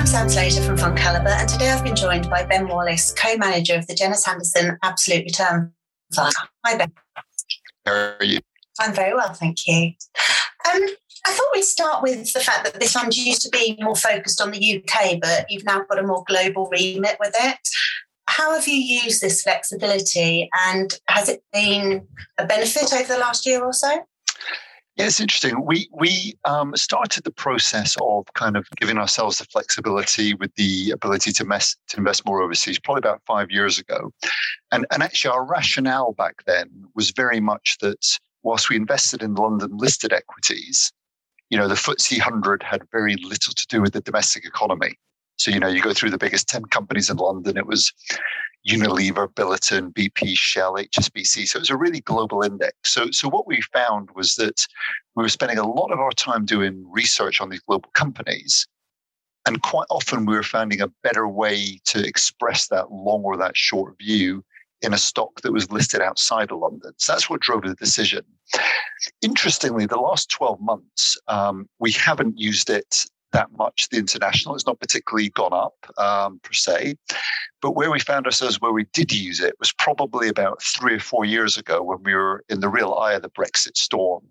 I'm Sam Slater from FundCalibre, and today I've been joined by Ben Wallace, co-manager of the Janus Henderson Absolute Return Fund. Hi, Ben. How are you? I'm very well, thank you. Um, I thought we'd start with the fact that this fund used to be more focused on the UK, but you've now got a more global remit with it. How have you used this flexibility, and has it been a benefit over the last year or so? Yeah, it's interesting. We we um, started the process of kind of giving ourselves the flexibility with the ability to mess, to invest more overseas, probably about five years ago, and and actually our rationale back then was very much that whilst we invested in London listed equities, you know the FTSE 100 had very little to do with the domestic economy. So, you know, you go through the biggest 10 companies in London, it was Unilever, Billiton, BP, Shell, HSBC. So it was a really global index. So, so what we found was that we were spending a lot of our time doing research on these global companies. And quite often we were finding a better way to express that long or that short view in a stock that was listed outside of London. So that's what drove the decision. Interestingly, the last 12 months, um, we haven't used it that much the international. It's not particularly gone up um, per se. But where we found ourselves where we did use it was probably about three or four years ago when we were in the real eye of the Brexit storm.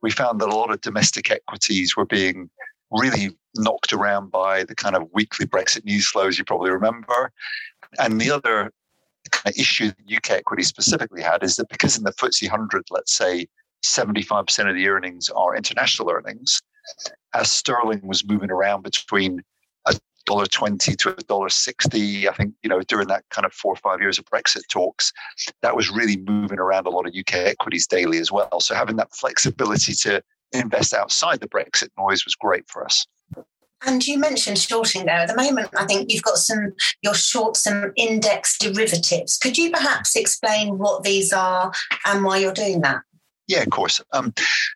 We found that a lot of domestic equities were being really knocked around by the kind of weekly Brexit news flows you probably remember. And the other kind of issue that UK equity specifically had is that because in the FTSE 100, let's say 75% of the earnings are international earnings, as sterling was moving around between a dollar twenty to a dollar sixty, I think you know during that kind of four or five years of Brexit talks, that was really moving around a lot of UK equities daily as well. So having that flexibility to invest outside the Brexit noise was great for us. And you mentioned shorting there. At the moment, I think you've got some, you're short some index derivatives. Could you perhaps explain what these are and why you're doing that? Yeah, of course. Um,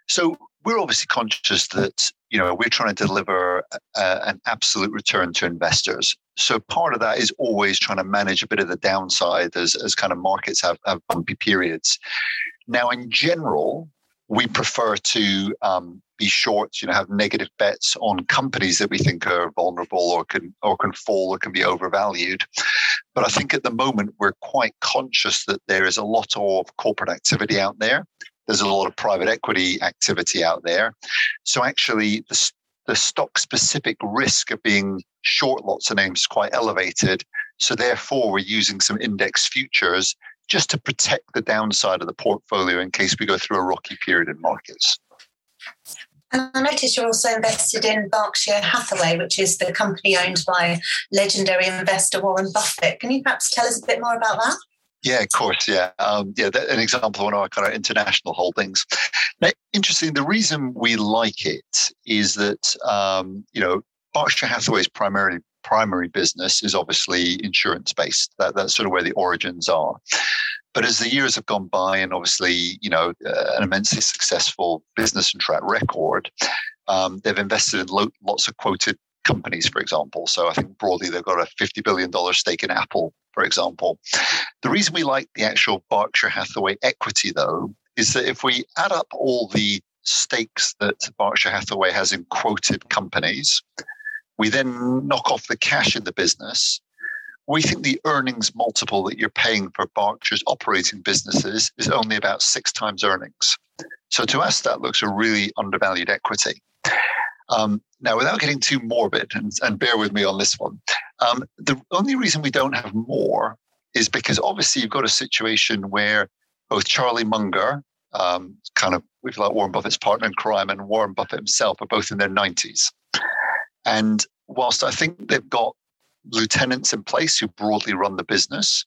so we're obviously conscious that you know we're trying to deliver a, an absolute return to investors. So part of that is always trying to manage a bit of the downside as as kind of markets have, have bumpy periods. Now, in general, we prefer to um, be short, you know, have negative bets on companies that we think are vulnerable or can or can fall or can be overvalued. But I think at the moment we're quite conscious that there is a lot of corporate activity out there there's a lot of private equity activity out there. So actually, the, the stock specific risk of being short lots of names is quite elevated. So therefore, we're using some index futures just to protect the downside of the portfolio in case we go through a rocky period in markets. And I noticed you're also invested in Berkshire Hathaway, which is the company owned by legendary investor Warren Buffett. Can you perhaps tell us a bit more about that? Yeah, of course. Yeah, um, yeah. That, an example of one of our kind of international holdings. Now, interesting. The reason we like it is that um, you know Berkshire Hathaway's primary primary business is obviously insurance based. That, that's sort of where the origins are. But as the years have gone by, and obviously you know uh, an immensely successful business and track record, um, they've invested in lo- lots of quoted companies, for example. So I think broadly they've got a $50 billion stake in Apple, for example. The reason we like the actual Berkshire Hathaway equity, though, is that if we add up all the stakes that Berkshire Hathaway has in quoted companies, we then knock off the cash in the business. We think the earnings multiple that you're paying for Berkshire's operating businesses is only about six times earnings. So to us, that looks a really undervalued equity. Um, now, without getting too morbid, and, and bear with me on this one, um, the only reason we don't have more is because obviously you've got a situation where both Charlie Munger, um, kind of, we've like Warren Buffett's partner in crime, and Warren Buffett himself are both in their 90s. And whilst I think they've got lieutenants in place who broadly run the business,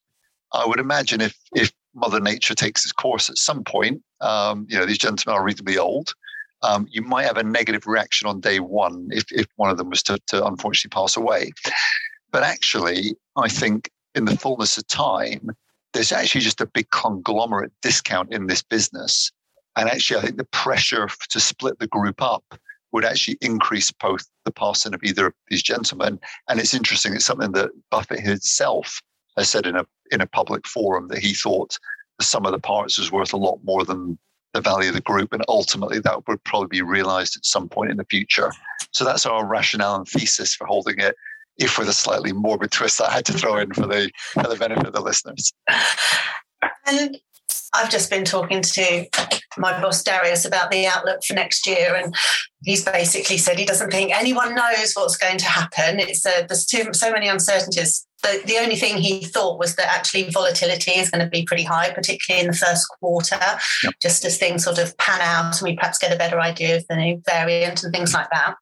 I would imagine if if Mother Nature takes its course at some point, um, you know, these gentlemen are reasonably old um, you might have a negative reaction on day one if, if one of them was to, to unfortunately pass away. But actually, I think in the fullness of time, there's actually just a big conglomerate discount in this business. And actually, I think the pressure to split the group up would actually increase both the passing of either of these gentlemen. And it's interesting, it's something that Buffett himself has said in a in a public forum that he thought the sum of the parts was worth a lot more than the value of the group, and ultimately that would probably be realized at some point in the future. So that's our rationale and thesis for holding it. If with a slightly morbid twist that I had to throw in for the for the benefit of the listeners. And I've just been talking to my boss Darius about the outlook for next year, and he's basically said he doesn't think anyone knows what's going to happen. It's uh, there's too so many uncertainties. The, the only thing he thought was that actually volatility is going to be pretty high, particularly in the first quarter, yep. just as things sort of pan out and we perhaps get a better idea of the new variant and things like that.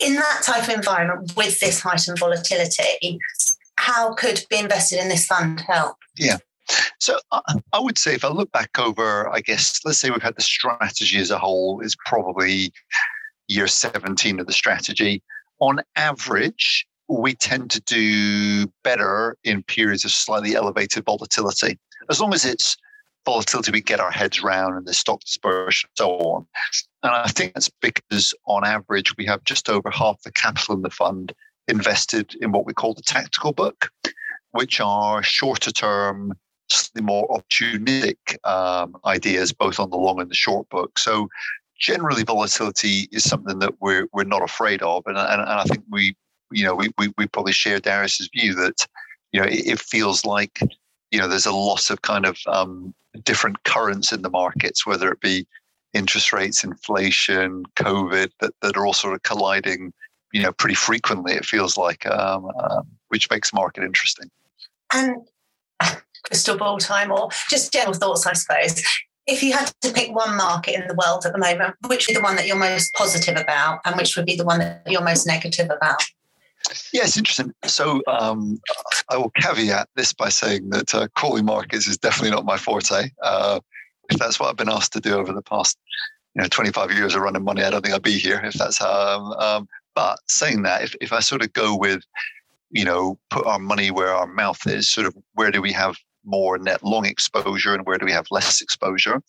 In that type of environment with this heightened volatility, how could be invested in this fund help? Yeah. So I would say if I look back over, I guess, let's say we've had the strategy as a whole is probably year 17 of the strategy. On average, we tend to do better in periods of slightly elevated volatility, as long as it's volatility we get our heads around and the stock dispersion and so on. And I think that's because on average, we have just over half the capital in the fund invested in what we call the tactical book, which are shorter term slightly more opportunistic um, ideas, both on the long and the short book. So generally, volatility is something that we're we're not afraid of, and and, and I think we you know we, we we probably share Darius's view that you know it, it feels like you know there's a lot of kind of um, different currents in the markets, whether it be interest rates, inflation, COVID, that, that are all sort of colliding, you know, pretty frequently. It feels like, um, um, which makes market interesting. And crystal ball time or just general thoughts, I suppose. If you had to pick one market in the world at the moment, which would be the one that you're most positive about and which would be the one that you're most negative about? Yeah, it's interesting. So um, I will caveat this by saying that uh, calling markets is definitely not my forte. Uh, if that's what I've been asked to do over the past, you know, 25 years of running money, I don't think I'd be here if that's how. Um, um, but saying that, if, if I sort of go with, you know, put our money where our mouth is, sort of where do we have more net long exposure and where do we have less exposure.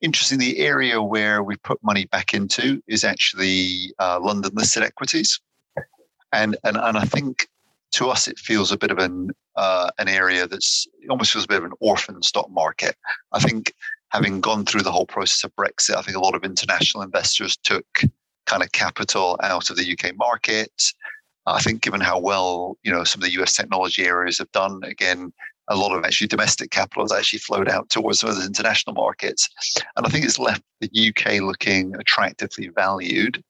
Interesting, the area where we put money back into is actually uh, London listed equities. And, and, and I think to us, it feels a bit of an, uh, an area that's almost feels a bit of an orphan stock market. I think having gone through the whole process of Brexit, I think a lot of international investors took kind of capital out of the UK market. I think given how well, you know, some of the US technology areas have done, again, a lot of actually domestic capital has actually flowed out towards some of the international markets. And I think it's left the UK looking attractively valued.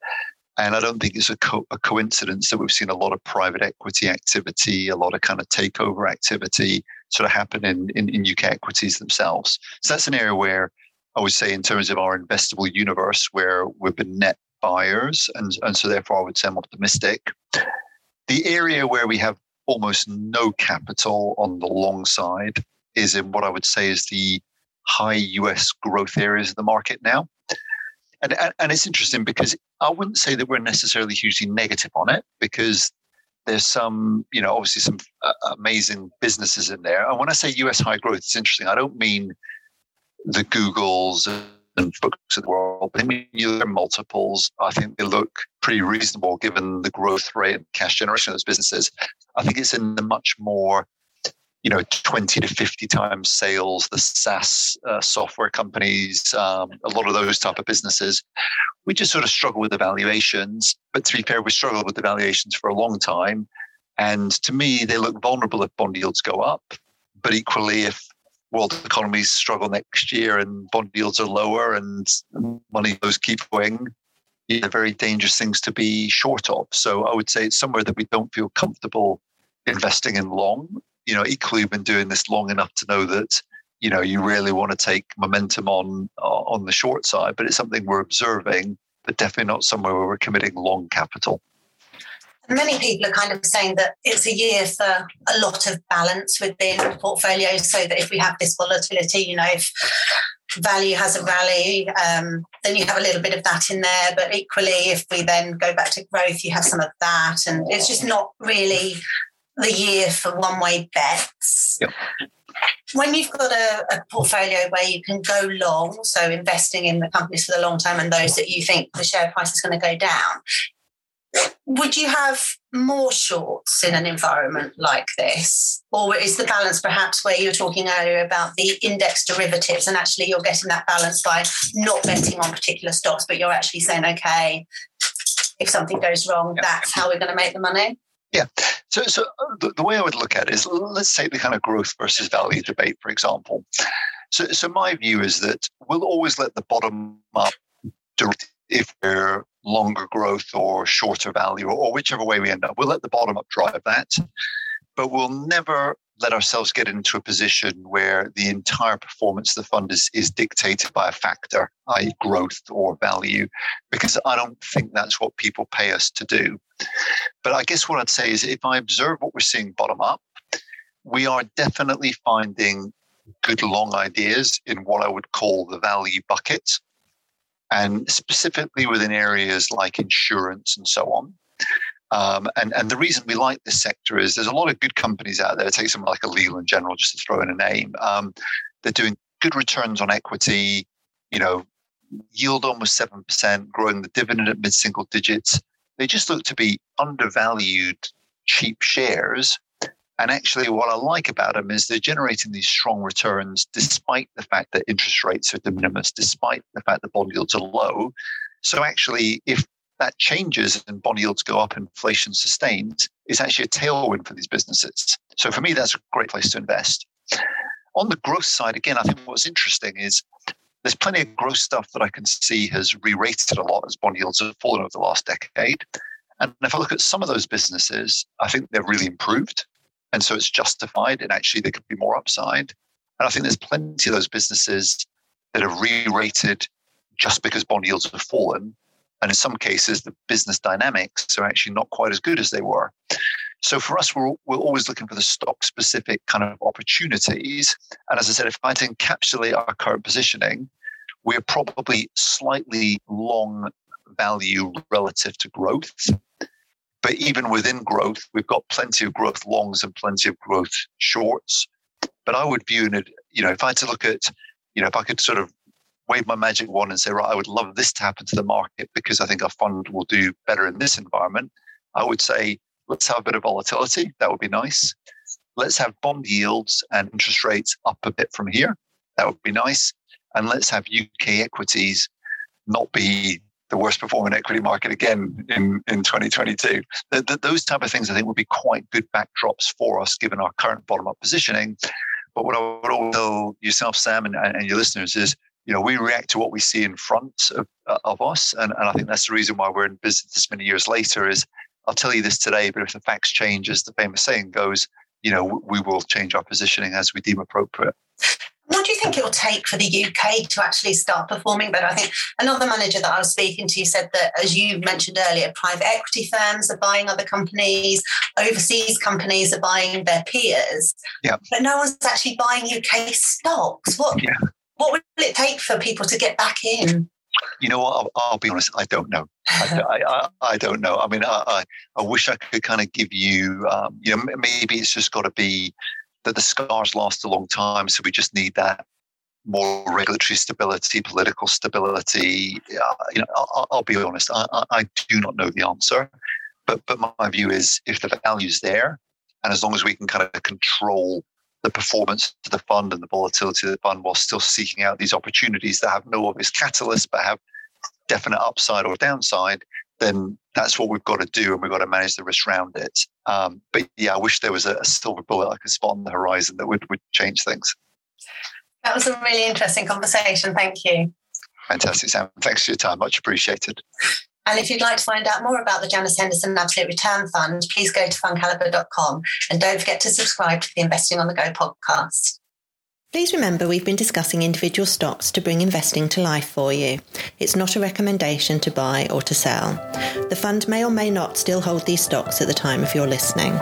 And I don't think it's a, co- a, coincidence that we've seen a lot of private equity activity, a lot of kind of takeover activity sort of happen in, in, in UK equities themselves. So that's an area where I would say, in terms of our investable universe, where we've been net buyers. And, and so, therefore, I would say I'm optimistic. The area where we have almost no capital on the long side is in what I would say is the high US growth areas of the market now. And, and it's interesting because I wouldn't say that we're necessarily hugely negative on it because there's some, you know, obviously some uh, amazing businesses in there. And when I say US high growth, it's interesting. I don't mean the Googles and books of the world. I mean, at multiples, I think they look pretty reasonable given the growth rate and cash generation of those businesses. I think it's in the much more, you know, 20 to 50 times sales, the SaaS uh, software companies, um, a lot of those type of businesses. We just sort of struggle with the valuations. But to be fair, we struggled with the valuations for a long time. And to me, they look vulnerable if bond yields go up. But equally, if world economies struggle next year and bond yields are lower and money flows keep going, they're very dangerous things to be short of. So I would say it's somewhere that we don't feel comfortable investing in long. You know, equally, been doing this long enough to know that you know you really want to take momentum on on the short side, but it's something we're observing, but definitely not somewhere where we're committing long capital. Many people are kind of saying that it's a year for a lot of balance within portfolios, so that if we have this volatility, you know, if value has a rally, um, then you have a little bit of that in there. But equally, if we then go back to growth, you have some of that. And it's just not really the year for one way bets. Yep. When you've got a, a, portfolio where you can go long, so investing in the companies for the long term and those that you think the share price is going to go down, would you have more shorts in an environment like this? Or is the balance perhaps where you were talking earlier about the index derivatives and actually you're getting that balance by not betting on particular stocks, but you're actually saying, okay, if something goes wrong, that's how we're going to make the money? Yeah. So, so uh, the, the way I would look at it is let's take the kind of growth versus value debate, for example. So, so my view is that we'll always let the bottom up if we're longer growth or shorter value or, or whichever way we end up. We'll let the bottom up drive that, but we'll never let ourselves get into a position where the entire performance of the fund is, is dictated by a factor, i.e., growth or value, because I don't think that's what people pay us to do. But I guess what I'd say is if I observe what we're seeing bottom up, we are definitely finding good long ideas in what I would call the value bucket, and specifically within areas like insurance and so on. Um, and, and the reason we like this sector is there's a lot of good companies out there. Take someone like a General, just to throw in a name. Um, they're doing good returns on equity, you know, yield almost 7%, growing the dividend at mid single digits. They just look to be undervalued, cheap shares. And actually, what I like about them is they're generating these strong returns despite the fact that interest rates are de minimis, despite the fact that bond yields are low. So, actually, if that changes and bond yields go up, inflation sustains, is actually a tailwind for these businesses. So for me, that's a great place to invest. On the growth side, again, I think what's interesting is there's plenty of growth stuff that I can see has re-rated a lot as bond yields have fallen over the last decade. And if I look at some of those businesses, I think they've really improved. And so it's justified and actually there could be more upside. And I think there's plenty of those businesses that are re-rated just because bond yields have fallen and in some cases, the business dynamics are actually not quite as good as they were. So for us, we're, we're always looking for the stock specific kind of opportunities. And as I said, if I had to encapsulate our current positioning, we're probably slightly long value relative to growth. But even within growth, we've got plenty of growth longs and plenty of growth shorts. But I would view it, you know, if I had to look at, you know, if I could sort of wave my magic wand and say, right, I would love this to happen to the market because I think our fund will do better in this environment, I would say, let's have a bit of volatility. That would be nice. Let's have bond yields and interest rates up a bit from here. That would be nice. And let's have UK equities not be the worst performing equity market again in, in 2022. The, the, those type of things I think would be quite good backdrops for us given our current bottom up positioning. But what I would also tell yourself, Sam, and, and your listeners is you know, we react to what we see in front of, uh, of us. And, and I think that's the reason why we're in business this many years later is I'll tell you this today, but if the facts change, as the famous saying goes, you know, we will change our positioning as we deem appropriate. What do you think it will take for the UK to actually start performing better? I think another manager that I was speaking to said that, as you mentioned earlier, private equity firms are buying other companies, overseas companies are buying their peers, yeah. but no one's actually buying UK stocks. What yeah. What will it take for people to get back in? You know what? I'll, I'll be honest. I don't know. I, I, I, don't know. I mean, I, I, wish I could kind of give you, um, you know, maybe it's just got to be that the scars last a long time. So we just need that more regulatory stability, political stability. Uh, you know, I'll, I'll be honest. I, I, do not know the answer, but but my view is if the value is there, and as long as we can kind of control the performance of the fund and the volatility of the fund while still seeking out these opportunities that have no obvious catalyst but have definite upside or downside, then that's what we've got to do and we've got to manage the risk around it. Um, but yeah, I wish there was a, a, silver bullet I could spot on the horizon that would, would change things. That was a really interesting conversation. Thank you. Fantastic, Sam. Thanks for your time. Much appreciated. And if you'd like to find out more about the Janus Henderson Absolute Return Fund, please go to fundcalibre.com and don't forget to subscribe to the Investing on the Go podcast. Please remember we've been discussing individual stocks to bring investing to life for you. It's not a recommendation to buy or to sell. The fund may or may not still hold these stocks at the time of your listening.